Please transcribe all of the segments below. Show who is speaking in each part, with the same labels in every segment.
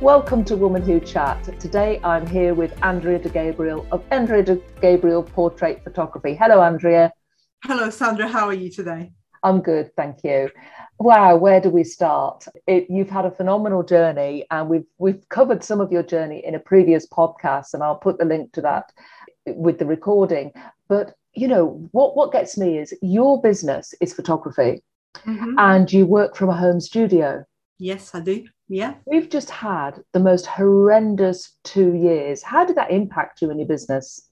Speaker 1: Welcome to Woman Who Chat. Today I'm here with Andrea de Gabriel of Andrea de Gabriel Portrait Photography. Hello, Andrea.
Speaker 2: Hello, Sandra. How are you today?
Speaker 1: I'm good, thank you. Wow, where do we start? It, you've had a phenomenal journey, and we've we've covered some of your journey in a previous podcast, and I'll put the link to that with the recording. But you know what? What gets me is your business is photography, mm-hmm. and you work from a home studio.
Speaker 2: Yes, I do. Yeah.
Speaker 1: We've just had the most horrendous two years. How did that impact you and your business?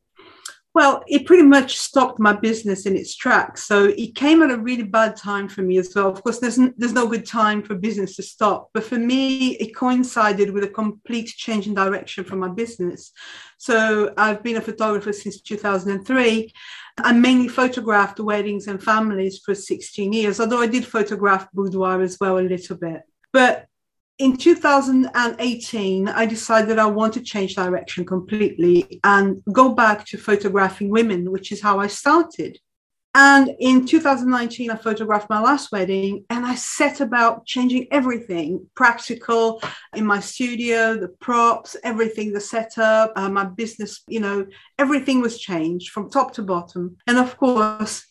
Speaker 2: Well, it pretty much stopped my business in its tracks. So it came at a really bad time for me as well. Of course, there's, there's no good time for business to stop. But for me, it coincided with a complete change in direction for my business. So I've been a photographer since 2003. I mainly photographed weddings and families for 16 years, although I did photograph boudoir as well a little bit. But in 2018, I decided I want to change direction completely and go back to photographing women, which is how I started. And in 2019, I photographed my last wedding and I set about changing everything practical in my studio, the props, everything, the setup, uh, my business, you know, everything was changed from top to bottom. And of course,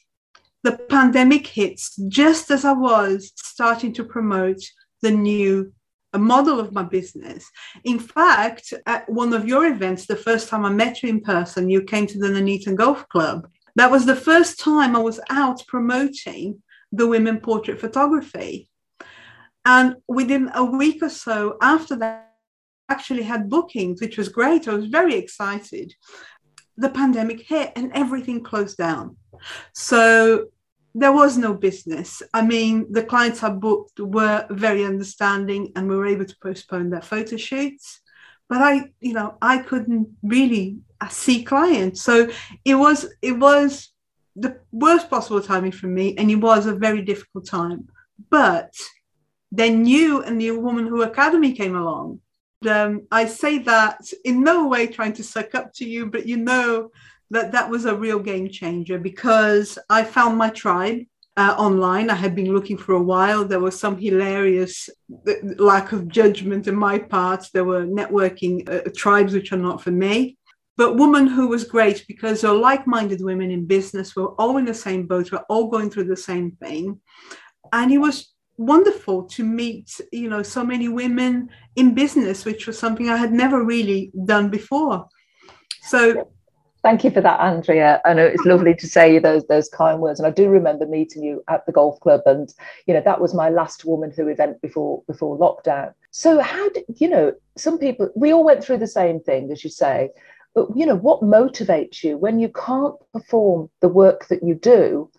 Speaker 2: the pandemic hits just as I was starting to promote the new a model of my business. In fact, at one of your events, the first time I met you in person, you came to the Nuneaton Golf Club. That was the first time I was out promoting the women portrait photography. And within a week or so after that, I actually had bookings, which was great. I was very excited. The pandemic hit and everything closed down. So there was no business. I mean, the clients I booked were very understanding and we were able to postpone their photo shoots. But I, you know, I couldn't really uh, see clients. So it was it was the worst possible timing for me, and it was a very difficult time. But then you and the Woman Who Academy came along. Um, I say that in no way trying to suck up to you, but you know that that was a real game changer because I found my tribe uh, online. I had been looking for a while. There was some hilarious uh, lack of judgment in my part. There were networking uh, tribes which are not for me. But Woman Who was great because they're like minded women in business. We're all in the same boat. We're all going through the same thing. And it was wonderful to meet you know so many women in business which was something i had never really done before so
Speaker 1: Thank you for that, Andrea. I know it's lovely to say those those kind words, and I do remember meeting you at the golf club, and you know that was my last Woman Who event before before lockdown. So how did you know? Some people we all went through the same thing, as you say, but you know what motivates you when you can't perform the work that you do?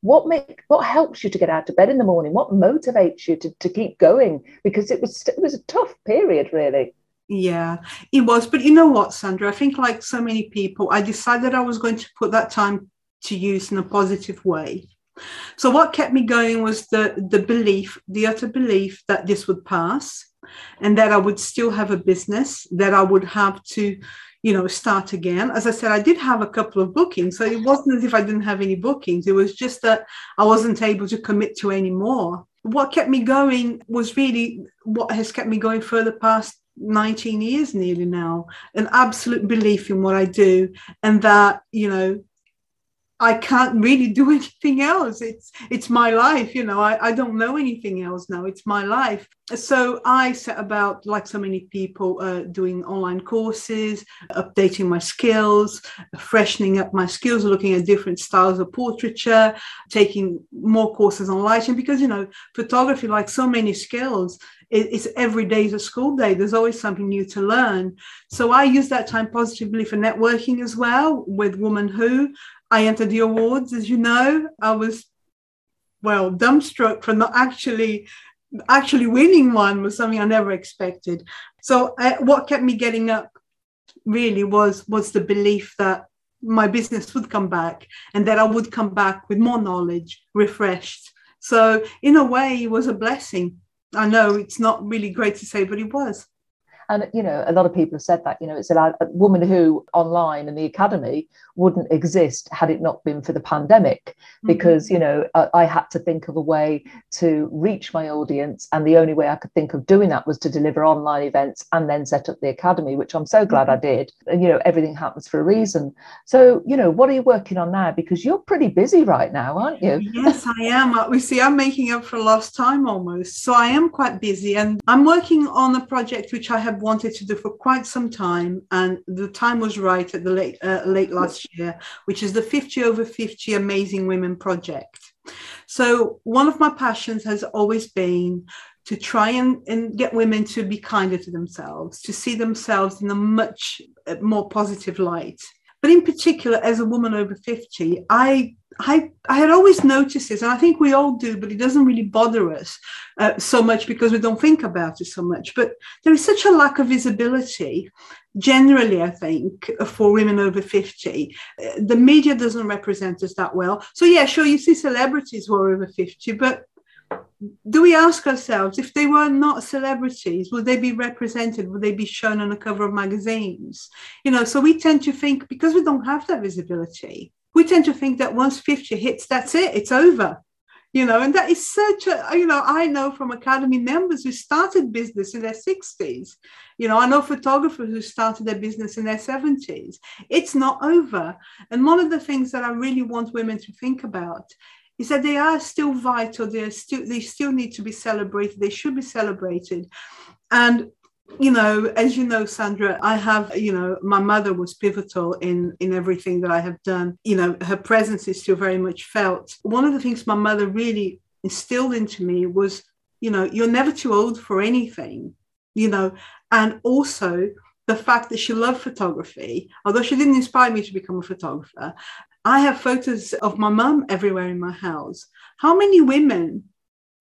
Speaker 1: What make what helps you to get out of bed in the morning? What motivates you to, to keep going? Because it was it was a tough period, really.
Speaker 2: Yeah, it was. But you know what, Sandra? I think, like so many people, I decided I was going to put that time to use in a positive way. So, what kept me going was the, the belief, the utter belief that this would pass and that I would still have a business, that I would have to, you know, start again. As I said, I did have a couple of bookings. So, it wasn't as if I didn't have any bookings. It was just that I wasn't able to commit to any more. What kept me going was really what has kept me going for the past 19 years nearly now an absolute belief in what i do and that you know I can't really do anything else. It's it's my life, you know. I, I don't know anything else now. It's my life. So I set about, like so many people, uh, doing online courses, updating my skills, freshening up my skills, looking at different styles of portraiture, taking more courses on lighting. Because you know, photography, like so many skills, it's every day is a school day. There's always something new to learn. So I use that time positively for networking as well with Woman Who. I entered the awards, as you know. I was, well, dumbstruck for not actually actually winning one was something I never expected. So uh, what kept me getting up really was was the belief that my business would come back and that I would come back with more knowledge, refreshed. So in a way, it was a blessing. I know it's not really great to say, but it was.
Speaker 1: And you know, a lot of people have said that. You know, it's a, a woman who online in the academy wouldn't exist had it not been for the pandemic, mm-hmm. because you know I, I, had to think of a way to reach my audience, and the only way I could think of doing that was to deliver online events and then set up the academy, which I'm so glad mm-hmm. I did. And you know, everything happens for a reason. So you know, what are you working on now? Because you're pretty busy right now, aren't you?
Speaker 2: Yes, I am. Uh, we see, I'm making up for lost time almost. So I am quite busy, and I'm working on a project which I have wanted to do for quite some time, and the time was right at the late uh, late last year, which is the 50 over 50 Amazing Women project. So one of my passions has always been to try and, and get women to be kinder to themselves, to see themselves in a much uh, more positive light. But in particular, as a woman over 50, I I, I had always noticed this, and I think we all do, but it doesn't really bother us uh, so much because we don't think about it so much. But there is such a lack of visibility generally, I think, for women over 50. Uh, the media doesn't represent us that well. So, yeah, sure, you see celebrities who are over 50, but do we ask ourselves if they were not celebrities would they be represented would they be shown on the cover of magazines you know so we tend to think because we don't have that visibility we tend to think that once 50 hits, that's it, it's over. You know, and that is such a, you know, I know from Academy members who started business in their 60s. You know, I know photographers who started their business in their 70s. It's not over. And one of the things that I really want women to think about is that they are still vital. They still they still need to be celebrated. They should be celebrated. And you know as you know sandra i have you know my mother was pivotal in in everything that i have done you know her presence is still very much felt one of the things my mother really instilled into me was you know you're never too old for anything you know and also the fact that she loved photography although she didn't inspire me to become a photographer i have photos of my mum everywhere in my house. How many women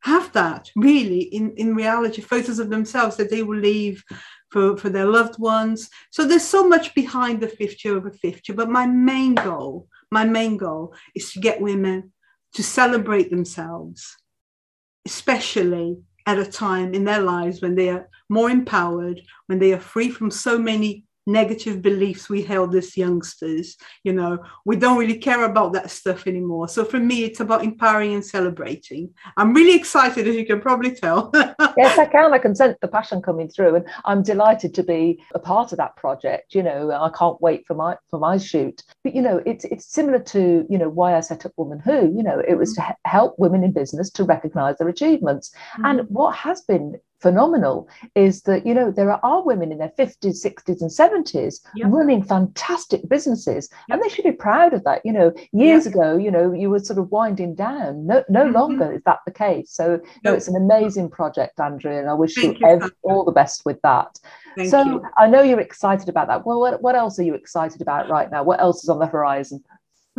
Speaker 2: have that really in, in reality? Photos of themselves that they will leave for, for their loved ones. So there's so much behind the 50 over 50 but my main goal my main goal is to get women to celebrate themselves especially at a time in their lives when they are more empowered when they are free from so many negative beliefs we held as youngsters. You know, we don't really care about that stuff anymore. So for me, it's about empowering and celebrating. I'm really excited, as you can probably tell.
Speaker 1: yes, I can. I can sense the passion coming through, and I'm delighted to be a part of that project. You know, I can't wait for my for my shoot. But you know, it's it's similar to you know why I set up Woman Who. You know, it was to help women in business to recognise their achievements. Mm-hmm. And what has been phenomenal is that you know there are women in their 50s 60s and 70s yep. running fantastic businesses yep. and they should be proud of that you know years yep. ago you know you were sort of winding down no, no mm-hmm. longer is that the case so no, it's an amazing project andrea and i wish you, you every, all the best with that Thank so you. i know you're excited about that well what, what else are you excited about right now what else is on the horizon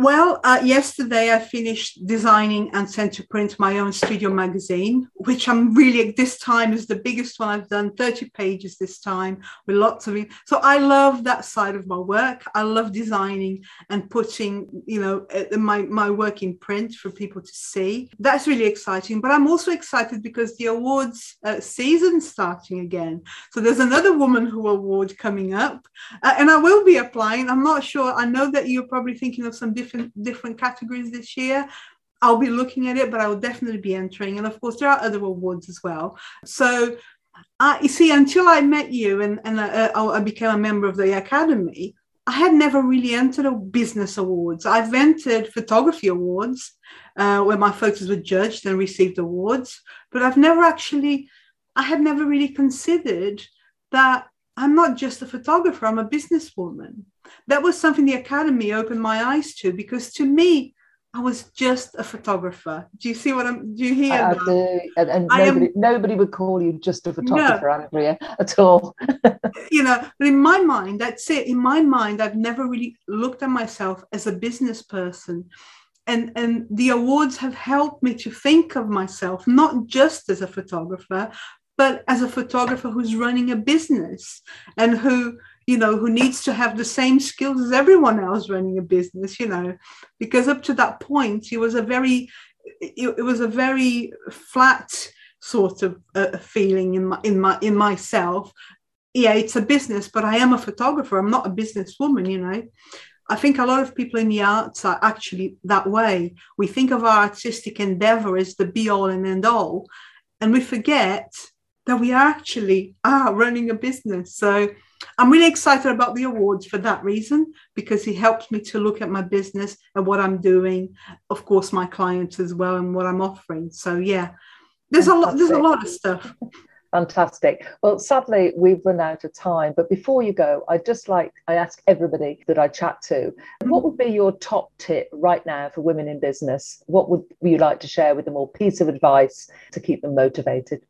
Speaker 2: well, uh, yesterday I finished designing and sent to print my own studio magazine, which I'm really, this time is the biggest one I've done, 30 pages this time with lots of it. So I love that side of my work. I love designing and putting, you know, uh, my, my work in print for people to see. That's really exciting. But I'm also excited because the awards uh, season starting again. So there's another Woman Who award coming up uh, and I will be applying. I'm not sure. I know that you're probably thinking of some different different different categories this year. I'll be looking at it, but I will definitely be entering. And of course, there are other awards as well. So, uh, you see, until I met you and, and uh, I became a member of the academy, I had never really entered a business awards. I've entered photography awards uh, where my photos were judged and received awards, but I've never actually, I had never really considered that I'm not just a photographer, I'm a businesswoman. That was something the Academy opened my eyes to because to me, I was just a photographer. Do you see what I'm? Do you hear? I,
Speaker 1: do, and, and nobody, am, nobody would call you just a photographer, no, Andrea, at all.
Speaker 2: you know, but in my mind, that's it. In my mind, I've never really looked at myself as a business person, and and the awards have helped me to think of myself not just as a photographer, but as a photographer who's running a business and who you know, who needs to have the same skills as everyone else running a business, you know, because up to that point, it was a very, it, it was a very flat sort of uh, feeling in my in my in myself. Yeah, it's a business, but I am a photographer. I'm not a businesswoman, you know. I think a lot of people in the arts are actually that way. We think of our artistic endeavor as the be all and end all, and we forget that we actually are running a business. So I'm really excited about the awards for that reason because it helps me to look at my business and what I'm doing, of course, my clients as well, and what I'm offering. So yeah, there's Fantastic. a lot. There's a lot of stuff.
Speaker 1: Fantastic. Well, sadly, we've run out of time. But before you go, I'd just like I ask everybody that I chat to, what would be your top tip right now for women in business? What would you like to share with them, or piece of advice to keep them motivated?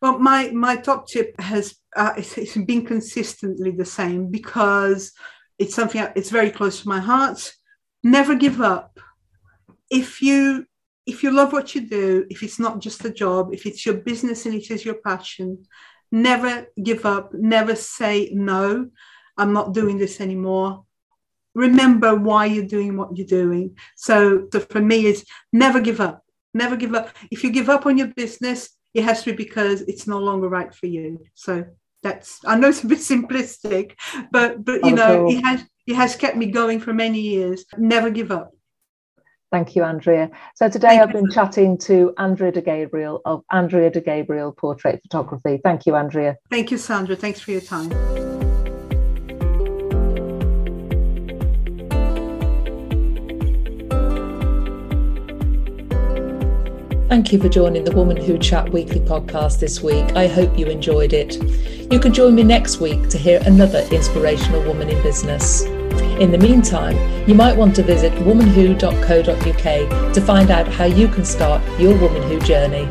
Speaker 2: Well, my my top tip has uh, it's, it's been consistently the same because it's something it's very close to my heart. Never give up. If you if you love what you do, if it's not just a job, if it's your business and it is your passion, never give up, never say, no, I'm not doing this anymore. Remember why you're doing what you're doing. So, so for me, is never give up. Never give up. If you give up on your business, it has to be because it's no longer right for you. So that's I know it's a bit simplistic, but but you know, it has it has kept me going for many years. Never give up.
Speaker 1: Thank you, Andrea. So today Thank I've been chatting to Andrea de Gabriel of Andrea de Gabriel Portrait Photography. Thank you, Andrea.
Speaker 2: Thank you, Sandra. Thanks for your time.
Speaker 1: Thank you for joining the Woman Who Chat weekly podcast this week. I hope you enjoyed it. You can join me next week to hear another inspirational woman in business. In the meantime, you might want to visit womanwho.co.uk to find out how you can start your Woman Who journey.